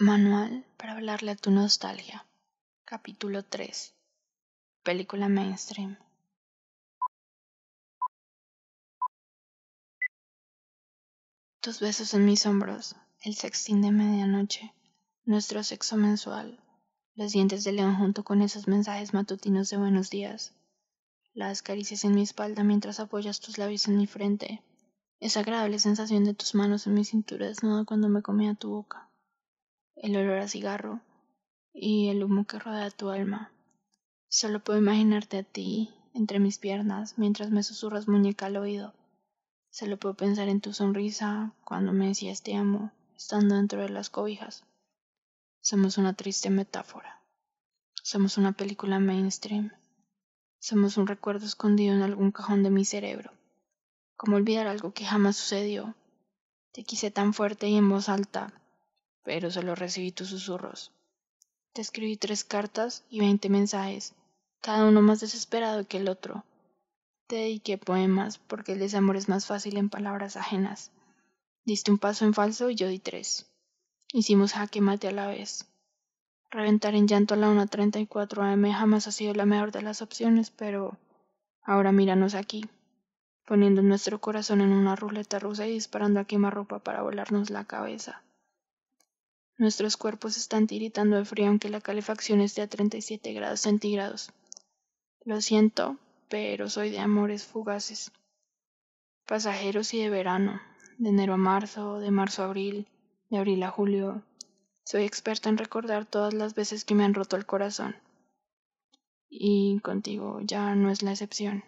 Manual para hablarle a tu nostalgia. Capítulo 3. Película mainstream. Tus besos en mis hombros, el sexting de medianoche, nuestro sexo mensual, los dientes de león junto con esos mensajes matutinos de buenos días, las caricias en mi espalda mientras apoyas tus labios en mi frente, esa agradable sensación de tus manos en mi cintura desnuda cuando me comía tu boca, el olor a cigarro y el humo que rodea tu alma. Solo puedo imaginarte a ti entre mis piernas mientras me susurras muñeca al oído. Solo puedo pensar en tu sonrisa cuando me decías te amo, estando dentro de las cobijas. Somos una triste metáfora. Somos una película mainstream. Somos un recuerdo escondido en algún cajón de mi cerebro. ¿Cómo olvidar algo que jamás sucedió? Te quise tan fuerte y en voz alta, pero solo recibí tus susurros. Te escribí tres cartas y veinte mensajes, cada uno más desesperado que el otro. Te dediqué poemas porque el desamor es más fácil en palabras ajenas. Diste un paso en falso y yo di tres. Hicimos jaque mate a la vez. Reventar en llanto a la 1.34 am jamás ha sido la mejor de las opciones, pero ahora míranos aquí, poniendo nuestro corazón en una ruleta rusa y disparando a quemarropa para volarnos la cabeza. Nuestros cuerpos están tiritando de frío aunque la calefacción esté a 37 grados centígrados. Lo siento, pero soy de amores fugaces. Pasajeros y de verano, de enero a marzo, de marzo a abril, de abril a julio. Soy experta en recordar todas las veces que me han roto el corazón. Y contigo ya no es la excepción.